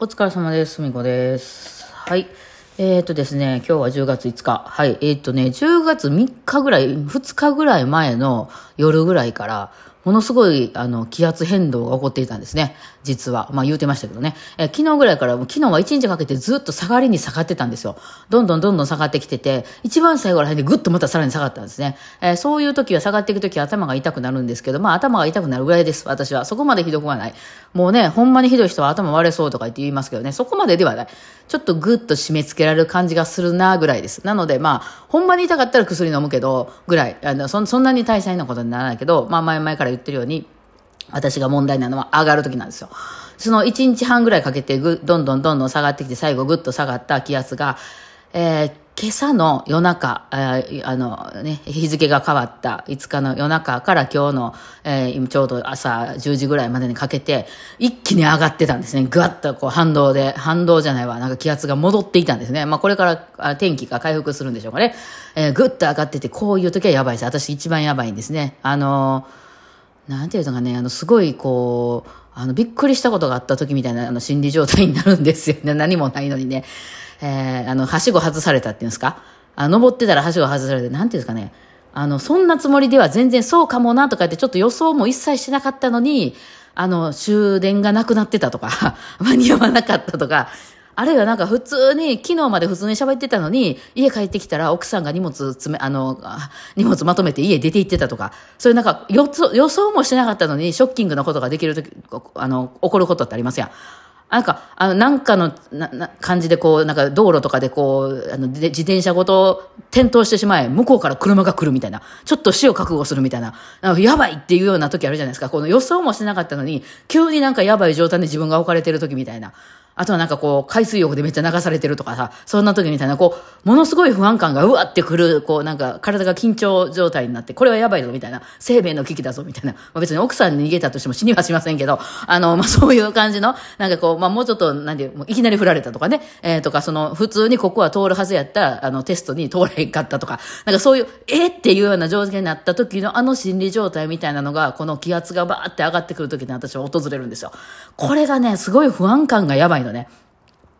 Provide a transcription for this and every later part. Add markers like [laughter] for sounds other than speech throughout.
お疲れ様です。すみこです。はい。えっ、とですね、今日は10月5日。はい。えっ、とね、10月3日ぐらい、2日ぐらい前の夜ぐらいから、ものすごい、あの、気圧変動が起こっていたんですね。実は。まあ言うてましたけどね。え昨日ぐらいから、昨日は1日かけてずっと下がりに下がってたんですよ。どんどんどんどん下がってきてて、一番最後ら辺でぐっとまたさらに下がったんですね。えーそういう時は下がっていく時は頭が痛くなるんですけど、まあ頭が痛くなるぐらいです。私は。そこまでひどくはない。もうね、ほんまにひどい人は頭割れそうとか言って言いますけどね、そこまでではない。ちょっとぐっと締め付けられる感じがするなぐらいです。なのでまあ、ほんまに痛かったら薬飲むけど、ぐらい。あのそそんなに大変なことにならないけど、まあ前々から言ってるように、私が問題なのは上がる時なんですよ。その1日半ぐらいかけてぐ、どんどんどんどん下がってきて、最後ぐっと下がった気圧が、えー今朝の夜中、えーあのね、日付が変わった5日の夜中から今日の、えー今ちょうど朝10時ぐらいまでにかけて、一気に上がってたんですね。ぐわっとこう反動で、反動じゃないわ、なんか気圧が戻っていたんですね。まあこれから天気が回復するんでしょうかね。えーぐっと上がってて、こういう時はやばいです。私一番やばいんですね。あのーなんていうのかね、あの、すごい、こう、あの、びっくりしたことがあった時みたいな、あの、心理状態になるんですよね。[laughs] 何もないのにね。えー、あの、はしご外されたっていうんですか？あ登ってたらはしご外されて、なんていうんですかね。あの、そんなつもりでは全然そうかもなとかってちょっと予想も一切してなかったのに、あの、終電がなくなってたとか、[laughs] 間に合わなかったとか、あるいはなんか普通に、昨日まで普通に喋ってたのに、家帰ってきたら奥さんが荷物詰め、あの、荷物まとめて家出て行ってたとか、そういうなんか予想もしてなかったのに、ショッキングなことができるとき、あの、起こることってありますやん。なんか、あの、なんかの、な、な、感じでこう、なんか道路とかでこう、あの、自転車ごと転倒してしまえ、向こうから車が来るみたいな、ちょっと死を覚悟するみたいな、なんかやばいっていうような時あるじゃないですか。この予想もしなかったのに、急になんかやばい状態で自分が置かれてる時みたいな。あとはなんかこう、海水浴でめっちゃ流されてるとかさ、そんな時みたいな、こう、ものすごい不安感がうわってくる、こう、なんか体が緊張状態になって、これはやばいぞみたいな、生命の危機だぞみたいな、まあ、別に奥さんに逃げたとしても死にはしませんけど、あの、まあ、そういう感じの、なんかこう、まあ、もうちょっと、なんで、もういきなり振られたとかね、えー、とか、その、普通にここは通るはずやった、あの、テストに通らへんかったとか、なんかそういう、えっていうような状況になった時のあの心理状態みたいなのが、この気圧がバーって上がってくる時に私は訪れるんですよ。これがね、すごい不安感がやばいのね。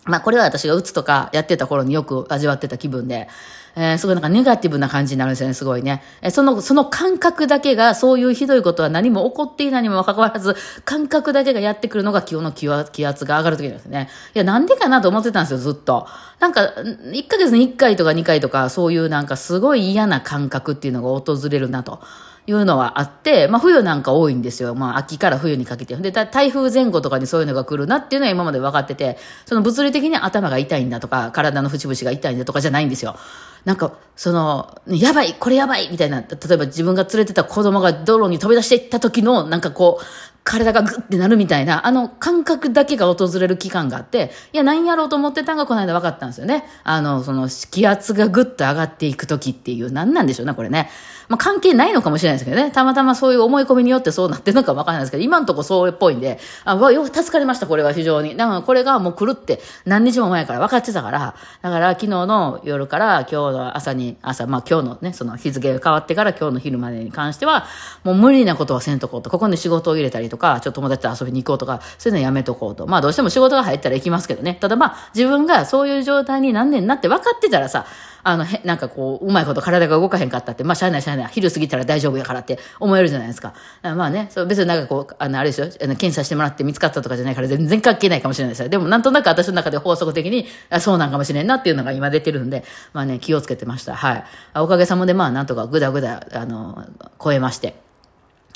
まあこれは私が打つとかやってた頃によく味わってた気分で、えー、すごいなんかネガティブな感じになるんですよね、すごいね。えーその、その感覚だけが、そういうひどいことは何も起こっていないにもかかわらず、感覚だけがやってくるのが今日の気圧気圧が上がる時なんですね。いや、なんでかなと思ってたんですよ、ずっと。なんか、1ヶ月に1回とか2回とか、そういうなんかすごい嫌な感覚っていうのが訪れるなと。いうのはあって、まあ冬なんか多いんですよ。まあ秋から冬にかけて。で、台風前後とかにそういうのが来るなっていうのは今まで分かってて、その物理的に頭が痛いんだとか、体の節々が痛いんだとかじゃないんですよ。なんか、その、やばい、これやばいみたいな、例えば自分が連れてた子供が道路に飛び出していった時の、なんかこう、体がグッてなるみたいな、あの感覚だけが訪れる期間があって、いや、何やろうと思ってたんがこの間分かったんですよね。あの、その、気圧がグッと上がっていく時っていう、何なんでしょうね、これね。まあ、関係ないのかもしれないですけどね。たまたまそういう思い込みによってそうなってるのか分からないですけど、今のとこそうっぽいんで、あ、わよ、助かりました、これは非常に。だからこれがもう来るって何日も前から分かってたから、だから昨日の夜から今日の朝に、朝、まあ今日のね、その日付が変わってから今日の昼までに関しては、もう無理なことはせんとこうと、ここに仕事を入れたりとか、とかちょっと友達と遊びに行こうとか、そういうのやめとこうと。まあどうしても仕事が入ったら行きますけどね。ただまあ自分がそういう状態になんねんなって分かってたらさ、あの、へ、なんかこう、うまいこと体が動かへんかったって、まあ、しゃあないしゃあない。昼過ぎたら大丈夫やからって思えるじゃないですか。あまあね、そう別になんかこう、あの、あれですよ、あの検査してもらって見つかったとかじゃないから全然関係ないかもしれないですよ。でもなんとなく私の中で法則的に、あそうなんかもしれんなっていうのが今出てるんで、まあね、気をつけてました。はい。おかげさまでまあ、なんとかぐだぐだ、あの、超えまして。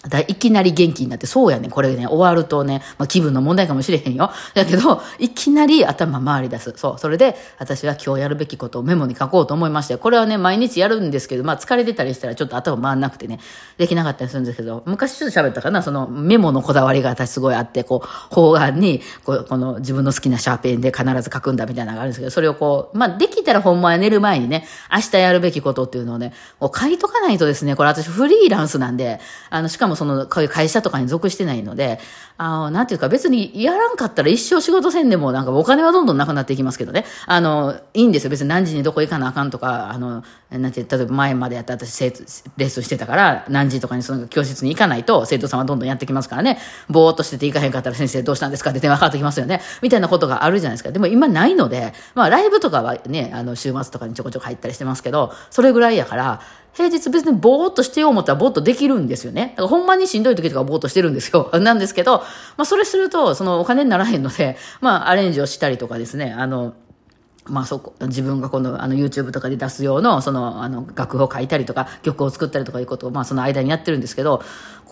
だいきなり元気になって、そうやね、これね、終わるとね、まあ、気分の問題かもしれへんよ。だけど、いきなり頭回り出す。そう。それで、私は今日やるべきことをメモに書こうと思いまして、これはね、毎日やるんですけど、まあ、疲れてたりしたらちょっと頭回んなくてね、できなかったりするんですけど、昔ちょっと喋ったかな、そのメモのこだわりが私すごいあって、こう、方眼に、こう、この自分の好きなシャーペンで必ず書くんだみたいなのがあるんですけど、それをこう、まあ、できたらほんまは寝る前にね、明日やるべきことっていうのをね、こう書いとかないとですね、これ私フリーランスなんで、あの、しかもその、会社とかに属してないので、あの、なんていうか別にやらんかったら一生仕事せんでもなんかお金はどんどんなくなっていきますけどね。あの、いいんですよ。別に何時にどこ行かなあかんとか、あの、なんて、例えば前までやった私、レッスンしてたから、何時とかにその教室に行かないと生徒さんはどんどんやってきますからね。ぼーっとしてて行かへんかったら先生どうしたんですかって電話かかってきますよね。みたいなことがあるじゃないですか。でも今ないので、まあライブとかはね、あの週末とかにちょこちょこ入ったりしてますけど、それぐらいやから、平日別にぼーっとしてよう思ったらぼーっとできるんですよね。だからほんまにしんどい時とかぼーっとしてるんですよ。[laughs] なんですけど、まあそれすると、そのお金にならへんので、まあアレンジをしたりとかですね、あの、まあそこ、自分がこのあの YouTube とかで出す用のそのあの楽譜を書いたりとか曲を作ったりとかいうことをまあその間にやってるんですけど、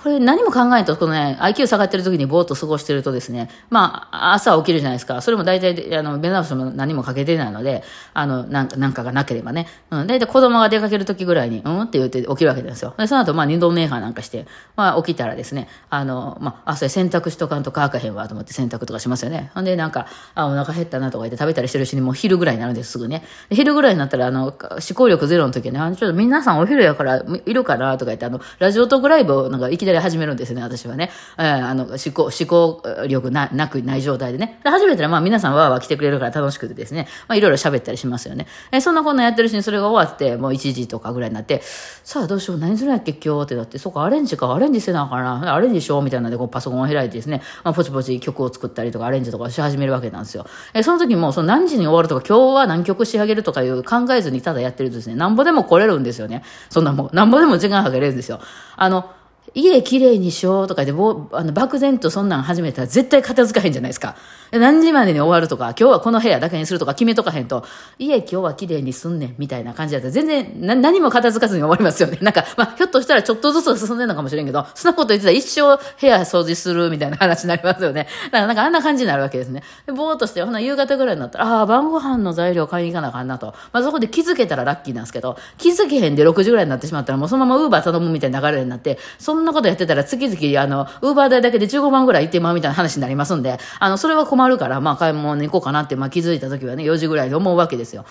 これ何も考えんと、このね、IQ 下がってる時にぼーっと過ごしてるとですね、まあ、朝起きるじゃないですか。それも大体、あの、目覚ましも何もかけてないので、あの、なんか、なんかがなければね。うん、大体子供が出かける時ぐらいに、うん？って言って起きるわけですよ。で、その後、まあ、二度メーカーなんかして、まあ、起きたらですね、あの、まあ、朝洗濯しとかんと乾かへんわと思って洗濯とかしますよね。ほんで、なんか、あ、お腹減ったなとか言って食べたりしてるうちにもう昼ぐらいになるんです、すぐね。昼ぐらいになったら、あの、思考力ゼロの時に、あの、ちょっと皆さんお昼やからいるかなとか言って、あの、ラジオトークライブをなんかいきなりり始めるんですよね、私はね。えー、あの、思考、思考力な、なくない状態でね。で、初めてら、まあ皆さんわーわー来てくれるから楽しくてですね、まあいろいろ喋ったりしますよね。えー、そんなこんなやってるうちにそれが終わって、もう1時とかぐらいになって、さあどうしよう、何するんやっけ今日ってなって、そっか、アレンジか、アレンジせなあかな、アレンジしようみたいなんで、こうパソコンを開いてですね、まあポチポチ曲を作ったりとか、アレンジとかし始めるわけなんですよ。えー、その時も、その何時に終わるとか、今日は何曲仕上げるとかいう考えずにただやってるとですね、なんぼでも来れるんですよね。そんなもん、なんぼでも時間かけれるんですよ。あの、家きれいにしようとかで、あの漠然とそんなん始めたら絶対片付かへんじゃないですか。何時までに終わるとか、今日はこの部屋だけにするとか決めとかへんと、家今日は綺麗にすんねんみたいな感じだったら全然何も片付かずに終わりますよね。なんか、まあ、ひょっとしたらちょっとずつ進んでるのかもしれんけど、そんなこと言ってたら一生部屋掃除するみたいな話になりますよね。だからなんかあんな感じになるわけですね。でぼーっとして、ほな夕方ぐらいになったら、ああ、晩ご飯の材料買いに行かなあかんなと。まあ、そこで気づけたらラッキーなんですけど、気づけへんで6時ぐらいになってしまったらもうそのままウーバー頼むみたいな流れになって、そんなことやってたら月々あの、ウーバー代だけで15万ぐらい行ってまうみたいな話になりますんで、あの、それは困るから、まあ買い物に行こうかなって、まあ気づいた時はね、4時ぐらいで思うわけですよ。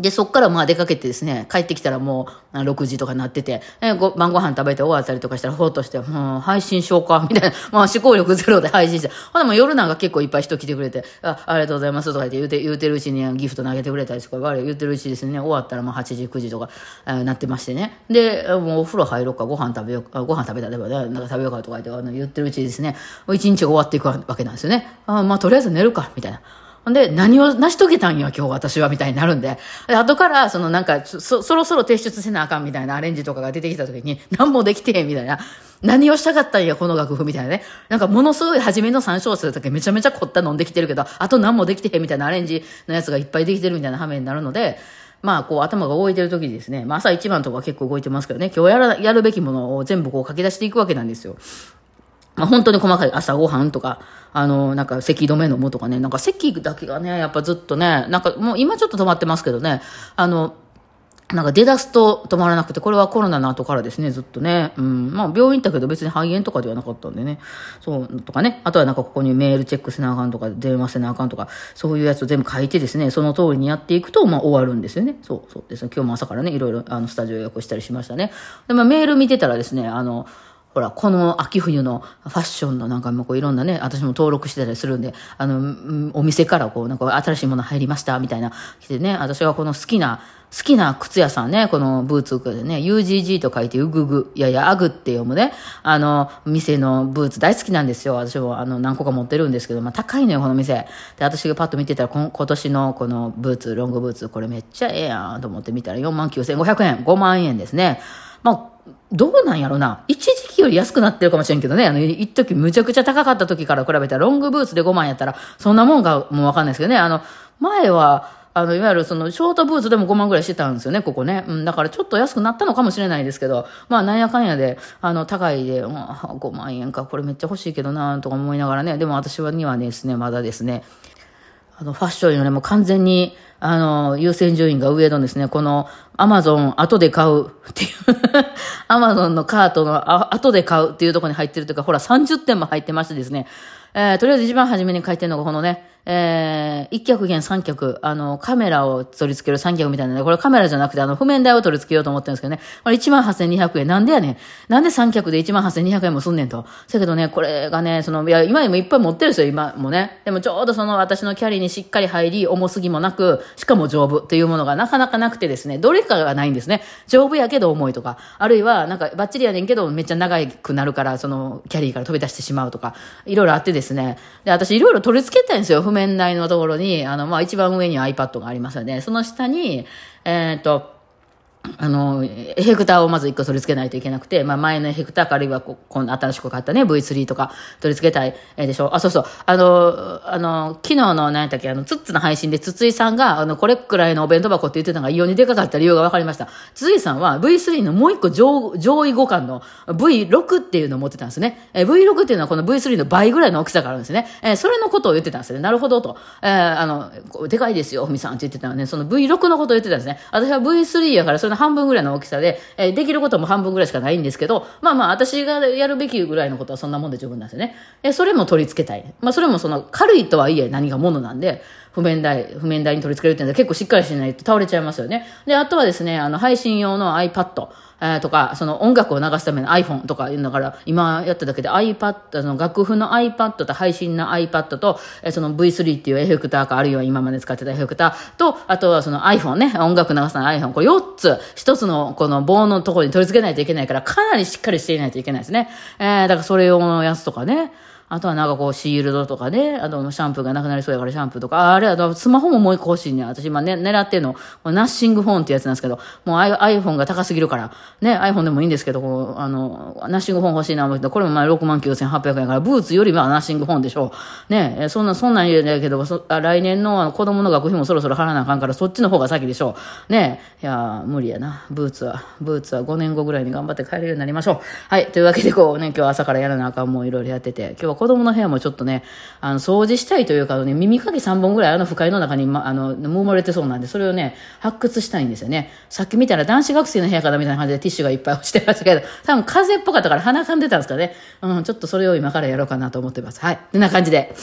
で、そっからまあ出かけてですね、帰ってきたらもう6時とかなってて、えご晩ご飯食べて終わったりとかしたら、ほっとして、もう配信しようか、みたいな、まあ思考力ゼロで [laughs] 配信して、ほんでも夜なんか結構いっぱい人来てくれて、あ、ありがとうございますとか言って言うて、言うてるうちにギフト投げてくれたりとか、言うてるうちですね、終わったらまあ8時、9時とか、えなってましてね。で、もうお風呂入ろうか、ご飯食べようか、ご飯食べたら、なんか食べようかとか言ってあの言ってるうちですね、一日が終わっていくわけなんですよね。あまあとりあえず寝るか、みたいな。ほんで、何を成し遂げたんや、今日私は、みたいになるんで。で後から、そのなんかそ、そろそろ提出せなあかんみたいなアレンジとかが出てきた時に、何もできてへんみたいな。何をしたかったんや、この楽譜みたいなね。なんかものすごい初めの3小節だけ？めちゃめちゃ凝った飲んできてるけど、あと何もできてへんみたいなアレンジのやつがいっぱいできてるみたいな羽目になるので、まあ、こう、頭が動いてる時にですね、まあ、朝一番とか結構動いてますけどね、今日やら、やるべきものを全部こう書き出していくわけなんですよ。まあ、本当に細かい朝ごはんとか、あの、なんか咳止め飲むとかね、なんか咳だけがね、やっぱずっとね、なんかもう今ちょっと止まってますけどね、あの、なんか出だすと止まらなくて、これはコロナの後からですね、ずっとね。うん。まあ病院行ったけど別に肺炎とかではなかったんでね。そうとかね。あとはなんかここにメールチェックせなあかんとか、電話せなあかんとか、そういうやつを全部書いてですね、その通りにやっていくと、まあ終わるんですよね。そうそうですね。今日も朝からね、いろいろあのスタジオ予約したりしましたね。で、まあメール見てたらですね、あの、ほら、この秋冬のファッションのなんかもこういろんなね、私も登録してたりするんで、あの、お店からこう、なんか新しいもの入りましたみたいな、来てね、私はこの好きな、好きな靴屋さんね、このブーツでね、UGG と書いてうぐぐ、いやいや、アグって読むね、あの、店のブーツ大好きなんですよ。私もあの、何個か持ってるんですけど、まあ高いのよ、この店。で、私がパッと見てたら、今年のこのブーツ、ロングブーツ、これめっちゃええやんと思って見たら4万9500円、5万円ですね。まあどうなんやろな。一時期より安くなってるかもしれんけどね。あの、一時むちゃくちゃ高かった時から比べたら、ロングブーツで5万やったら、そんなもんかもうわかんないですけどね。あの、前は、あの、いわゆるその、ショートブーツでも5万ぐらいしてたんですよね、ここね。うん、だからちょっと安くなったのかもしれないですけど、まあ、なんやかんやで、あの、高いで、まあ、5万円か、これめっちゃ欲しいけどな、とか思いながらね。でも私はにはですね、まだですね、あの、ファッションよりも完全に、あの、優先順位が上のですね、この、アマゾン後で買うっていうアマゾンのカートの後で買うっていうところに入ってるというか、ほら30点も入ってましてですね、えー、とりあえず一番初めに書いてるのがこのね、えー、一脚減三脚、あの、カメラを取り付ける三脚みたいなね、これカメラじゃなくて、あの、譜面台を取り付けようと思ってるんですけどね、これ18,200円。なんでやねん。なんで三脚で18,200円もすんねんと。せやけどね、これがね、その、いや、今でもいっぱい持ってるんですよ、今もね。でもちょうどその私のキャリーにしっかり入り、重すぎもなく、しかも丈夫っていうものがなかなかなくてですね、どれかがないんですね。丈夫やけど重いとか、あるいは、なんか、バッチリやねんけど、めっちゃ長くなるから、その、キャリーから飛び出してしまうとか、いろいろあってですね。で、私いろいろ取り付けたいんですよ、面台のところに、あの、まあ、一番上に iPad がありますよね。その下に、えー、っと、あの、エフェクターをまず1個取り付けないといけなくて、まあ前のエフェクターかあるいはここの新しく買ったね、V3 とか取り付けたいでしょ。あ、そうそう。あの、あの、昨日の何やったっけ、あの、ツッツの配信で筒井さんが、あの、これくらいのお弁当箱って言ってたのが異様にでかかった理由が分かりました。筒井さんは V3 のもう1個上上位互換の V6 っていうのを持ってたんですね。え V6 っていうのはこの V3 の倍ぐらいの大きさがあるんですね。えそれのことを言ってたんですね。なるほどと。えー、あの、でかいですよ、ふみさんって言ってたのね。その V6 のことを言ってたんですね。私は V3 やからそれの半分ぐらいの大きさで、えー、できることも半分ぐらいしかないんですけど、まあまあ、私がやるべきぐらいのことはそんなもんで十分なんですよね。えー、それも取り付けたい。まあ、それもその、軽いとはいえ何がものなんで、譜面台、譜面台に取り付けるっていうのは結構しっかりしないと倒れちゃいますよね。で、あとはですね、あの、配信用の iPad。えー、とか、その音楽を流すための iPhone とかいうのから、今やっただけで iPad、その楽譜の iPad と配信の iPad と、えー、その V3 っていうエフェクターか、あるいは今まで使ってたエフェクターと、あとはその iPhone ね、音楽流すの iPhone、これ4つ、1つのこの棒のところに取り付けないといけないから、かなりしっかりしていないといけないですね。えー、だからそれ用のやつとかね、あとはなんかこうシールドとかね、あとシャンプーがなくなりそうやからシャンプーとか、あれはスマホももう一個欲しいね。私今ね、狙ってんの、ナッシングフォンってやつなんですけど、もう iPhone が高すぎるから、ね、iPhone でもいいんですけど、こう、あの、ナッシングフォン欲しいな思って、これもまあ6万9800円から、ブーツよりはナッシングフォンでしょう。ね、そんな、そんなん言うだけど、そ来年の子供の学費もそろそろ払わなあかんから、そっちの方が先でしょう。ね、いや、無理やな。ブーツは、ブーツは5年後ぐらいに頑張って帰れるようになりましょう。はい、というわけでこうね、今日朝からやらなあかんもういろいろやってて、今日子供の部屋もちょっとね、あの、掃除したいというかね、耳かき3本ぐらいあの不快の中に、ま、あの、埋もれてそうなんで、それをね、発掘したいんですよね。さっき見たら男子学生の部屋からみたいな感じでティッシュがいっぱい落ちてましたけど、多分風っぽかったから鼻かんでたんですかね。うん、ちょっとそれを今からやろうかなと思ってます。はい。こんな感じで。